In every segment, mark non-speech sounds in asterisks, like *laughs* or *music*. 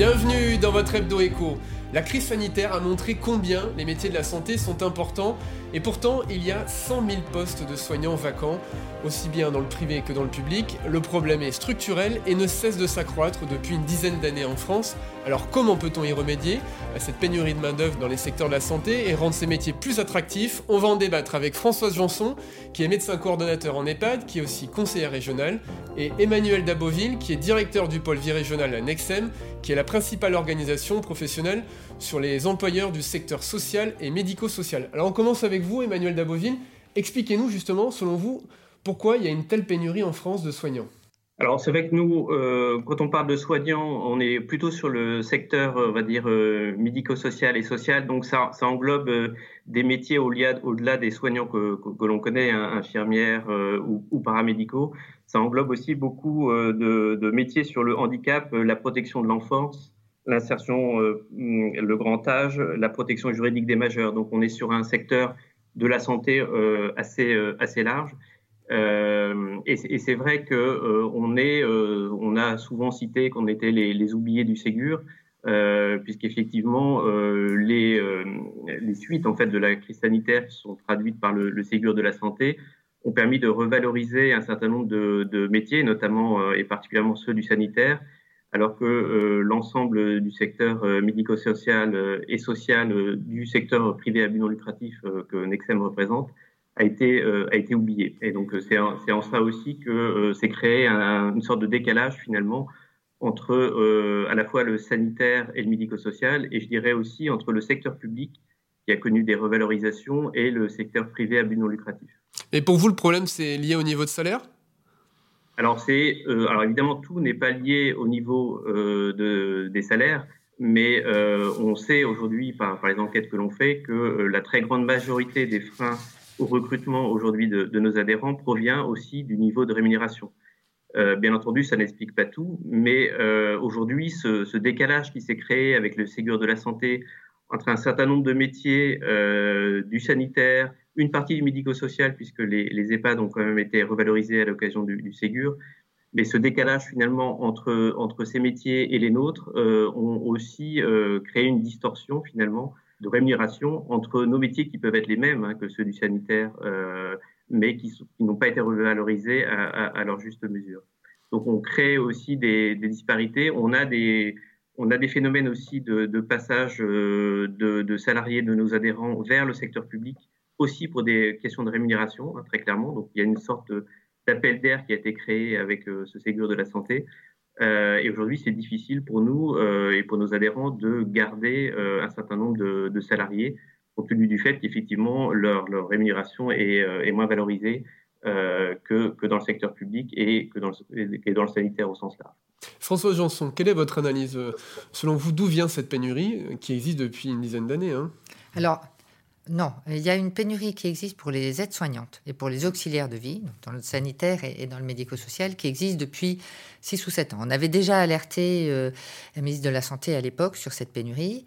Bienvenue dans votre Hebdo Écho. La crise sanitaire a montré combien les métiers de la santé sont importants et pourtant il y a 100 000 postes de soignants vacants, aussi bien dans le privé que dans le public. Le problème est structurel et ne cesse de s'accroître depuis une dizaine d'années en France. Alors comment peut-on y remédier? À cette pénurie de main-d'œuvre dans les secteurs de la santé et rendre ces métiers plus attractifs On va en débattre avec Françoise Janson, qui est médecin coordonnateur en EHPAD, qui est aussi conseillère régionale, et Emmanuel Daboville, qui est directeur du pôle vie régional à Nexem, qui est la principale organisation professionnelle sur les employeurs du secteur social et médico-social. Alors on commence avec vous, Emmanuel Daboville. Expliquez-nous justement, selon vous, pourquoi il y a une telle pénurie en France de soignants? Alors c'est vrai que nous, euh, quand on parle de soignants, on est plutôt sur le secteur, euh, on va dire, euh, médico-social et social. Donc ça, ça englobe des métiers au-delà des soignants que, l'on connaît, hein, infirmières ou, ou, paramédicaux. Ça englobe aussi beaucoup de, de, métiers sur le handicap, la protection de l'enfance, l'insertion, le grand âge, la protection juridique des majeurs. Donc on est sur un secteur de la santé assez, assez large. Euh, et, c'est vrai que euh, on est, euh, on a souvent cité qu'on était les, oubliés du Ségur, euh, puisqu'effectivement les, les suites en fait de la crise sanitaire qui sont traduites par le, Ségur de la santé ont permis de revaloriser un certain nombre de métiers, notamment et particulièrement ceux du sanitaire, alors que l'ensemble du secteur médico-social et social du secteur privé à but non lucratif que Nexem représente a été, euh, a été oublié. Et donc, c'est en ça aussi que euh, s'est créé une sorte de décalage finalement entre euh, à la fois le sanitaire et le médico-social, et je dirais aussi entre le secteur public qui a connu des revalorisations et le secteur privé à but non lucratif. Et pour vous, le problème, c'est lié au niveau de salaire? Alors, c'est, alors évidemment, tout n'est pas lié au niveau de, des salaires, mais on sait aujourd'hui par, les enquêtes que l'on fait que la très grande majorité des freins au recrutement aujourd'hui de, nos adhérents provient aussi du niveau de rémunération. Euh, bien entendu, ça n'explique pas tout, mais euh, aujourd'hui, ce, ce, décalage qui s'est créé avec le Ségur de la santé entre un certain nombre de métiers, euh, du sanitaire, une partie du médico-social, puisque les, EHPAD ont quand même été revalorisés à l'occasion du, Ségur, mais ce décalage finalement entre, entre ces métiers et les nôtres euh, ont aussi euh, créé une distorsion finalement de rémunération entre nos métiers qui peuvent être les mêmes hein, que ceux du sanitaire, mais qui, n'ont pas été revalorisés à, leur juste mesure. Donc on crée aussi des, des, disparités. On a des, on a des phénomènes aussi de, passage euh, de, salariés de nos adhérents vers le secteur public, aussi pour des questions de rémunération, hein, très clairement. Donc il y a une sorte d'appel d'air qui a été créé avec euh, ce Ségur de la santé. Euh, et aujourd'hui, c'est difficile pour nous euh, et pour nos adhérents de garder euh, un certain nombre de, salariés, compte tenu du fait qu'effectivement, leur, rémunération est, moins valorisée que, dans le secteur public et que et dans le sanitaire au sens large. François Janson, quelle est votre analyse Selon vous, d'où vient cette pénurie qui existe depuis une dizaine d'années hein? Alors, non, il y a une pénurie qui existe pour les aides-soignantes et pour les auxiliaires de vie, dans le sanitaire et, dans le médico-social, qui existe depuis 6 ou 7 ans. On avait déjà alerté euh, la ministre de la Santé à l'époque sur cette pénurie.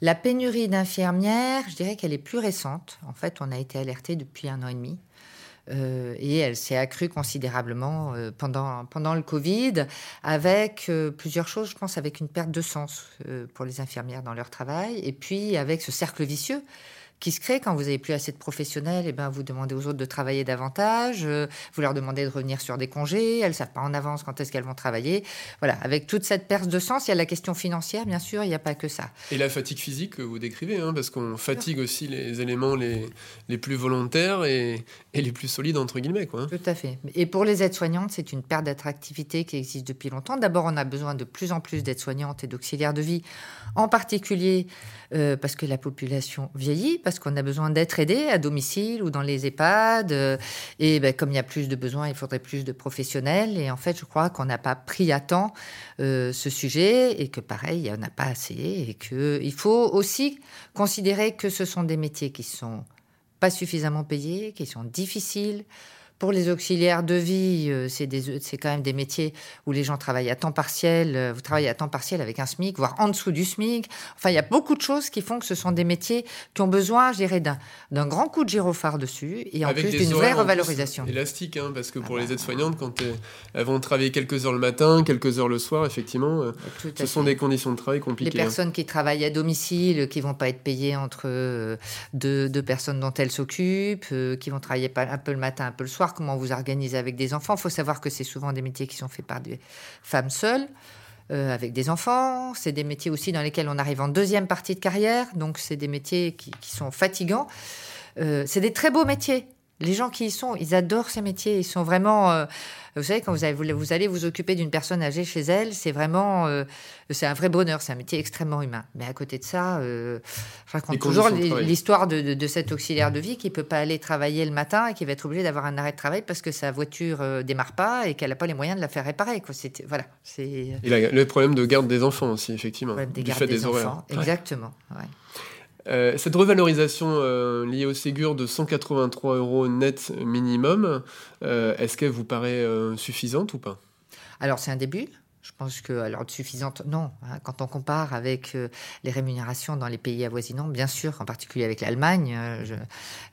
La pénurie d'infirmières, je dirais qu'elle est plus récente. En fait, on a été alerté depuis un an et demi. Euh, et elle s'est accrue considérablement euh, pendant, pendant le Covid, avec euh, plusieurs choses, je pense, avec une perte de sens pour les infirmières dans leur travail, et puis avec ce cercle vicieux qui se crée quand vous avez plus assez de professionnels. Et eh ben vous demandez aux autres de travailler davantage, euh, vous leur demandez de revenir sur des congés. Elles savent pas en avance quand est-ce qu'elles vont travailler. Voilà, avec toute cette perte de sens, il y a la question financière, bien sûr. Il n'y a pas que ça. Et la fatigue physique que vous décrivez, hein, parce qu'on fatigue aussi les éléments les, les plus volontaires et, et, les plus solides entre guillemets, quoi. Hein. Tout à fait. Et pour les aides-soignantes, c'est une perte d'attractivité qui existe depuis longtemps. D'abord, on a besoin de plus en plus d'aides-soignantes et d'auxiliaires de vie, en particulier euh, parce que la population vieillit. Parce qu'on a besoin d'être aidé à domicile ou dans les EHPAD. Euh, et ben, comme il y a plus de besoins, il faudrait plus de professionnels. Et en fait, je crois qu'on n'a pas pris à temps euh, ce sujet et que pareil, il n'y en a pas assez. Et qu'il faut aussi considérer que ce sont des métiers qui sont pas suffisamment payés, qui sont difficiles pour les auxiliaires de vie, euh, c'est quand même des métiers où les gens travaillent à temps partiel. Euh, vous travaillez à temps partiel avec un SMIC, voire en dessous du SMIC. Enfin, il y a beaucoup de choses qui font que ce sont des métiers qui ont besoin, je dirais, d'un grand coup de gyrophare dessus et en plus d'une vraie revalorisation. Élastique, hein, parce que pour ah les aides-soignantes, quand elles vont travailler quelques heures le matin, quelques heures le soir, effectivement, euh, ce sont des conditions de travail compliquées. Les hein. personnes qui travaillent à domicile, qui vont pas être payées entre deux, deux personnes dont elles s'occupent, qui vont travailler un peu le matin, un peu le soir comment vous organisez avec des enfants. Il faut savoir que c'est souvent des métiers qui sont faits par des femmes seules. Euh, avec des enfants, c'est des métiers aussi dans lesquels on arrive en deuxième partie de carrière, donc c'est des métiers qui, sont fatigants. Euh, c'est des très beaux métiers. Les gens qui y sont, ils adorent ces métiers. Ils sont vraiment. Euh, vous savez, quand vous, allez vous occuper d'une personne âgée chez elle, c'est vraiment. Euh, c'est un vrai bonheur. C'est un métier extrêmement humain. Mais à côté de ça, euh, je raconte toujours l'histoire de, de, cet auxiliaire de vie qui peut pas aller travailler le matin et qui va être obligé d'avoir un arrêt de travail parce que sa voiture ne démarre pas et qu'elle n'a pas les moyens de la faire réparer. Quoi. Voilà. Et le problème de garde des enfants aussi, effectivement. Le des, du des, enfants. Exactement. Ouais. Euh, cette revalorisation euh, liée au Ségur de 183 euros net minimum, euh, est-ce qu'elle vous paraît suffisante ou pas? Alors c'est un début. Je pense que, alors, suffisante, non. Hein. quand on compare avec les rémunérations dans les pays avoisinants, bien sûr, en particulier avec l'Allemagne,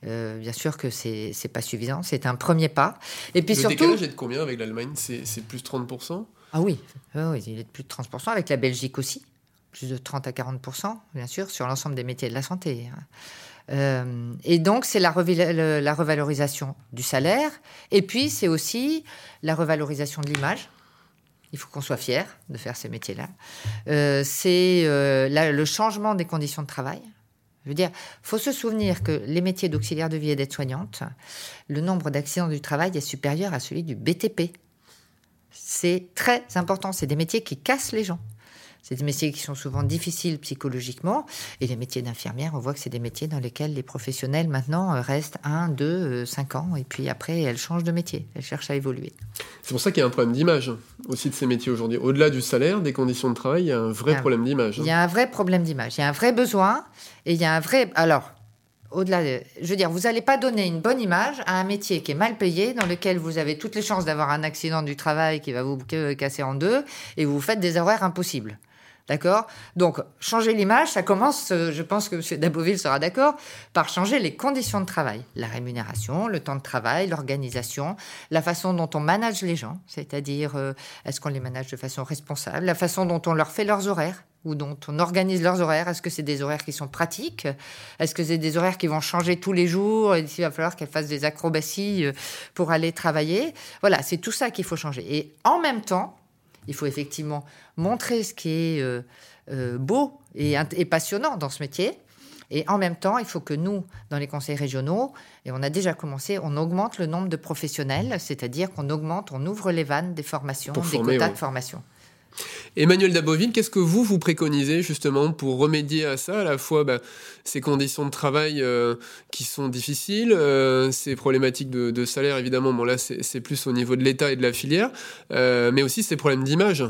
bien sûr que c'est n'est pas suffisant. C'est un premier pas. Et puis Le surtout. décalage est de combien avec l'Allemagne? C'est plus 30% Ah oui. oui, il est de plus de 30%, avec la Belgique aussi plus de 30 à 40% bien sûr, sur l'ensemble des métiers de la santé. Hein. Euh, et donc, c'est la, revalorisation du salaire, et puis c'est aussi la revalorisation de l'image. Il faut qu'on soit fier de faire ces métiers-là. Euh, c'est euh, le changement des conditions de travail. Je veux dire, faut se souvenir que les métiers d'auxiliaire de vie et d'aide-soignante, le nombre d'accidents du travail est supérieur à celui du BTP. C'est très important. C'est des métiers qui cassent les gens. C'est des métiers qui sont souvent difficiles psychologiquement. Et les métiers d'infirmière, on voit que c'est des métiers dans lesquels les professionnels maintenant euh, restent 1, 2, 5 ans. Et puis après, elles changent de métier. Elles cherchent à évoluer. C'est pour ça qu'il y a un problème d'image aussi de ces métiers aujourd'hui. Au-delà du salaire, des conditions de travail, il y a un vrai problème d'image. Il y a un vrai problème d'image. Il y a un vrai besoin. Et il y a un vrai. Alors, au-delà de... Je veux dire, vous n'allez pas donner une bonne image à un métier qui est mal payé, dans lequel vous avez toutes les chances d'avoir un accident du travail qui va vous casser en deux, et vous faites des horaires impossibles. D'accord? Donc, changer l'image, ça commence, euh, je pense que M. Daboville sera d'accord, par changer les conditions de travail. La rémunération, le temps de travail, l'organisation, la façon dont on manage les gens, c'est-à-dire euh, est-ce qu'on les manage de façon responsable, la façon dont on leur fait leurs horaires ou dont on organise leurs horaires. Est-ce que c'est des horaires qui sont pratiques? Est-ce que c'est des horaires qui vont changer tous les jours et il va falloir qu'elles fassent des acrobaties euh, pour aller travailler? Voilà, c'est tout ça qu'il faut changer. Et en même temps, il faut effectivement montrer ce qui est euh, euh, beau et, passionnant dans ce métier. Et en même temps, il faut que nous, dans les conseils régionaux, et on a déjà commencé, on augmente le nombre de professionnels, c'est-à-dire qu'on augmente, on ouvre les vannes des formations, des quotas de formation. Emmanuel Daboville, qu'est-ce que vous, vous préconisez justement pour remédier à ça, à la fois bah, ces conditions de travail euh, qui sont difficiles, euh, ces problématiques de, salaire évidemment, bon là c'est plus au niveau de l'État et de la filière, euh, mais aussi ces problèmes d'image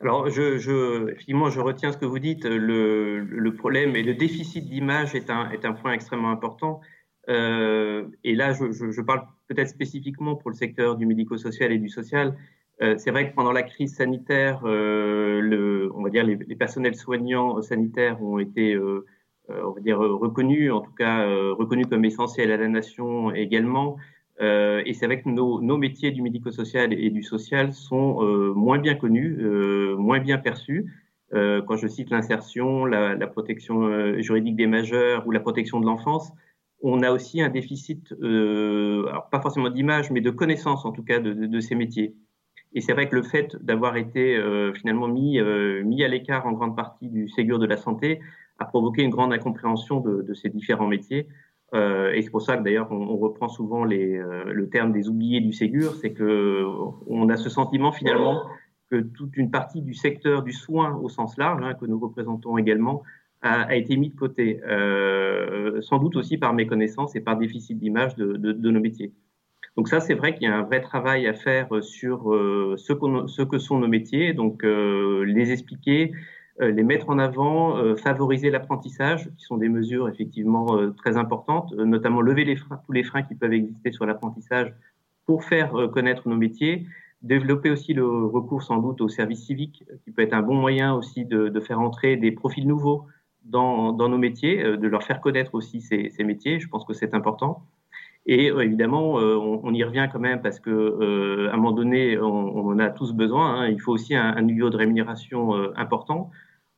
alors, je, je retiens ce que vous dites. Le, problème et le déficit d'image est un, point extrêmement important. et là, je parle peut-être spécifiquement pour le secteur du médico-social et du social. Euh, c'est vrai que pendant la crise sanitaire, euh, on va dire les, personnels soignants sanitaires ont été, euh, on va dire reconnus, en tout cas reconnus comme essentiels à la nation également. et c'est vrai que nos, métiers du médico-social et du social sont moins bien connus, moins bien perçus. quand je cite l'insertion, la, protection juridique des majeurs ou la protection de l'enfance, on a aussi un déficit, pas forcément d'image, mais de connaissance en tout cas de ces métiers. Et c'est vrai que le fait d'avoir été euh, finalement mis, euh, mis à l'écart en grande partie du Ségur de la santé a provoqué une grande incompréhension de, de ces différents métiers. Euh, et c'est pour ça que d'ailleurs on, on, reprend souvent les, euh, le terme des oubliés du Ségur, c'est que on a ce sentiment finalement que toute une partie du secteur du soin au sens large, hein, que nous représentons également, a, a été mis de côté, sans doute aussi par méconnaissance et par déficit d'image de, de, de nos métiers. Donc ça, c'est vrai qu'il y a un vrai travail à faire euh, sur euh, ce, que sont nos métiers, donc euh, les expliquer, les mettre en avant, favoriser l'apprentissage, qui sont des mesures effectivement très importantes, notamment lever tous les freins qui peuvent exister sur l'apprentissage pour faire connaître nos métiers, développer aussi le recours sans doute au service civique, qui peut être un bon moyen aussi de, faire entrer des profils nouveaux dans, nos métiers, de leur faire connaître aussi ces métiers. Je pense que c'est important. Et euh, évidemment, euh, on, on, y revient quand même parce que euh, à un moment donné, on, on en a tous besoin. Hein. Il faut aussi un, un, niveau de rémunération important.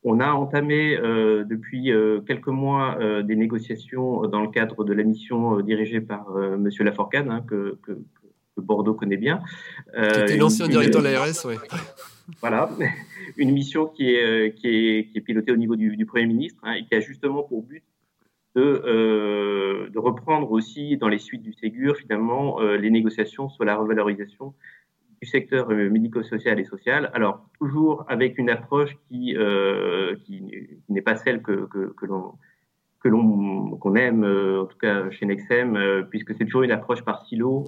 On a entamé depuis quelques mois des négociations dans le cadre de la mission dirigée par Monsieur Laforcade, hein, que, que, que, Bordeaux connaît bien. Qui était l'ancien directeur de l'ARS, oui. *laughs* Voilà, *laughs* une mission qui est, qui est, qui est pilotée au niveau du, du Premier ministre hein, et qui a justement pour but de, euh, de, reprendre aussi dans les suites du Ségur finalement euh, les négociations sur la revalorisation du secteur euh, médico-social et social. Alors toujours avec une approche qui, euh, qui, n'est pas celle que, que, que l'on que l'on qu'on aime en tout cas chez Nexem puisque c'est toujours une approche par silo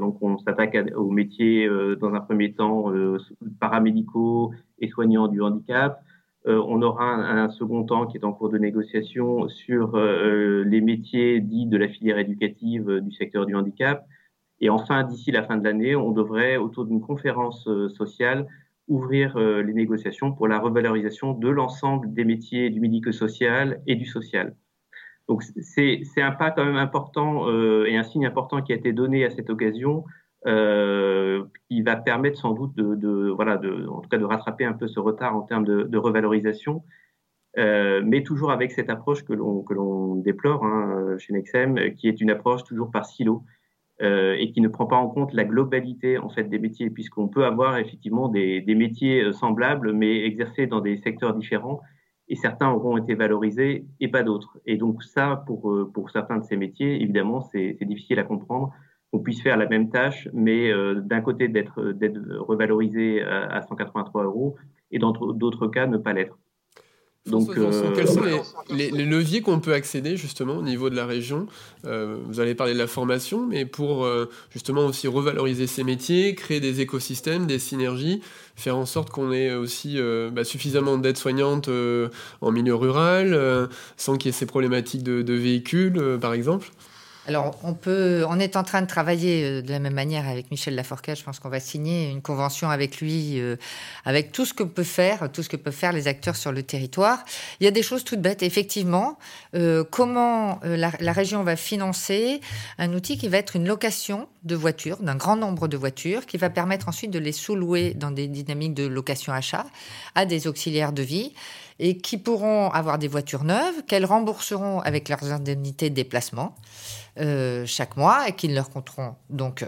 donc on s'attaque aux métiers dans un premier temps paramédicaux et soignants du handicap euh, on aura un, second temps qui est en cours de négociation sur euh, les métiers dits de la filière éducative euh, du secteur du handicap. Et enfin, d'ici la fin de l'année, on devrait, autour d'une conférence sociale, ouvrir les négociations pour la revalorisation de l'ensemble des métiers du médico-social et du social. Donc c'est un pas quand même important et un signe important qui a été donné à cette occasion euh, qui va permettre sans doute de, de, voilà, de, en tout cas de rattraper un peu ce retard en termes de, de revalorisation, euh, mais toujours avec cette approche que l'on que l'on déplore hein, chez Nexem, qui est une approche toujours par silo euh, et qui ne prend pas en compte la globalité en fait des métiers, puisqu'on peut avoir effectivement des, des métiers euh, semblables, mais exercés dans des secteurs différents. Et certains auront été valorisés et pas d'autres. Et donc ça, pour, euh, pour certains de ces métiers, évidemment, c'est difficile à comprendre qu'on puisse faire la même tâche, mais euh, d'un côté d'être revalorisé à, 183 euros et dans d'autres cas ne pas l'être. Donc, euh, quels sont les, leviers qu'on peut accéder justement au niveau de la région? Euh, Vous allez parler de la formation, mais pour justement aussi revaloriser ces métiers, créer des écosystèmes, des synergies, faire en sorte qu'on ait aussi bah, suffisamment d'aides soignantes en milieu rural, sans qu'il y ait ces problématiques de, de véhicules, par exemple? Alors, on peut, on est en train de travailler euh, de la même manière avec Michel Laforcade. Je pense qu'on va signer une convention avec lui, euh, avec tout ce que peut faire, tout ce que peuvent faire les acteurs sur le territoire. Il y a des choses toutes bêtes. Effectivement, euh, comment la, la, région va financer un outil qui va être une location de voitures, d'un grand nombre de voitures, qui va permettre ensuite de les sous-louer dans des dynamiques de location-achat à des auxiliaires de vie et qui pourront avoir des voitures neuves qu'elles rembourseront avec leurs indemnités de déplacement. Euh, chaque mois et qui leur compteront donc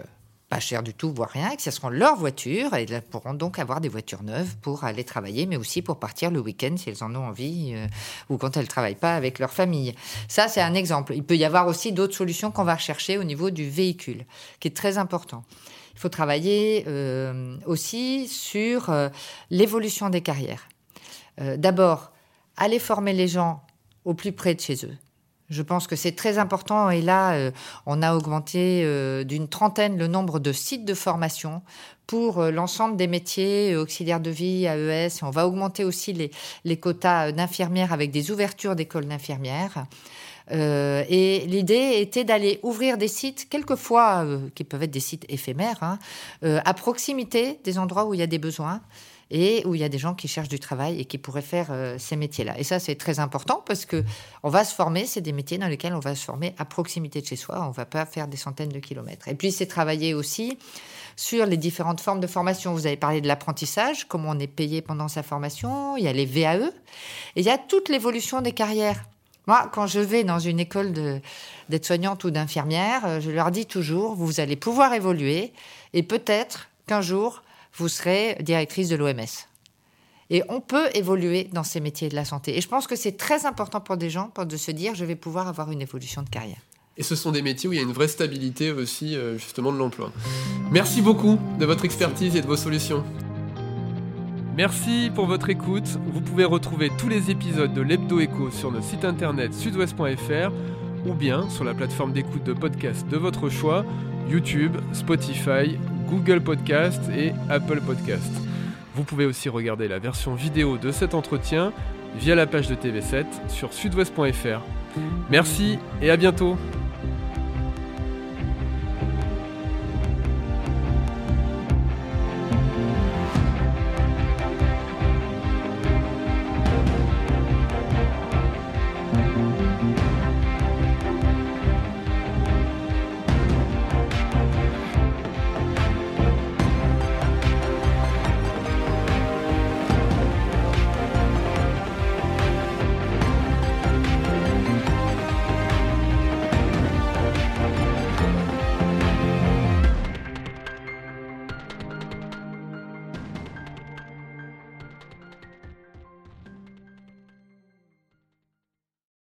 pas cher du tout, voire rien, et que ce seront leurs voitures, et elles pourront donc avoir des voitures neuves pour aller travailler, mais aussi pour partir le week-end si elles en ont envie, euh, ou quand elles ne travaillent pas avec leur famille. Ça, c'est un exemple. Il peut y avoir aussi d'autres solutions qu'on va rechercher au niveau du véhicule, qui est très important. Il faut travailler euh, aussi sur euh, l'évolution des carrières. D'abord, aller former les gens au plus près de chez eux. Je pense que c'est très important et là, euh, on a augmenté euh, d'une trentaine le nombre de sites de formation pour euh, l'ensemble des métiers auxiliaires de vie, AES. On va augmenter aussi les, quotas d'infirmières avec des ouvertures d'écoles d'infirmières. et l'idée était d'aller ouvrir des sites, quelquefois qui peuvent être des sites éphémères, hein, à proximité des endroits où il y a des besoins et où il y a des gens qui cherchent du travail et qui pourraient faire euh, ces métiers-là. Et ça, c'est très important parce que on va se former, c'est des métiers dans lesquels on va se former à proximité de chez soi, on ne va pas faire des centaines de kilomètres. Et puis, c'est travailler aussi sur les différentes formes de formation. Vous avez parlé de l'apprentissage, comment on est payé pendant sa formation, il y a les VAE, et il y a toute l'évolution des carrières. Moi, quand je vais dans une école d'aide-soignante ou d'infirmière, euh, je leur dis toujours, vous allez pouvoir évoluer et peut-être qu'un jour, vous serez directrice de l'OMS. Et on peut évoluer dans ces métiers de la santé. Et je pense que c'est très important pour des gens de se dire, je vais pouvoir avoir une évolution de carrière. Et ce sont des métiers où il y a une vraie stabilité aussi, euh, justement, de l'emploi. Merci beaucoup de votre expertise et de vos solutions. Merci pour votre écoute. Vous pouvez retrouver tous les épisodes de l'Hebdo Echo sur notre site internet sudouest.fr ou bien sur la plateforme d'écoute de podcast de votre choix, YouTube, Spotify, Google Podcast et Apple Podcast. Vous pouvez aussi regarder la version vidéo de cet entretien via la page de TV7 sur sudouest.fr. Merci et à bientôt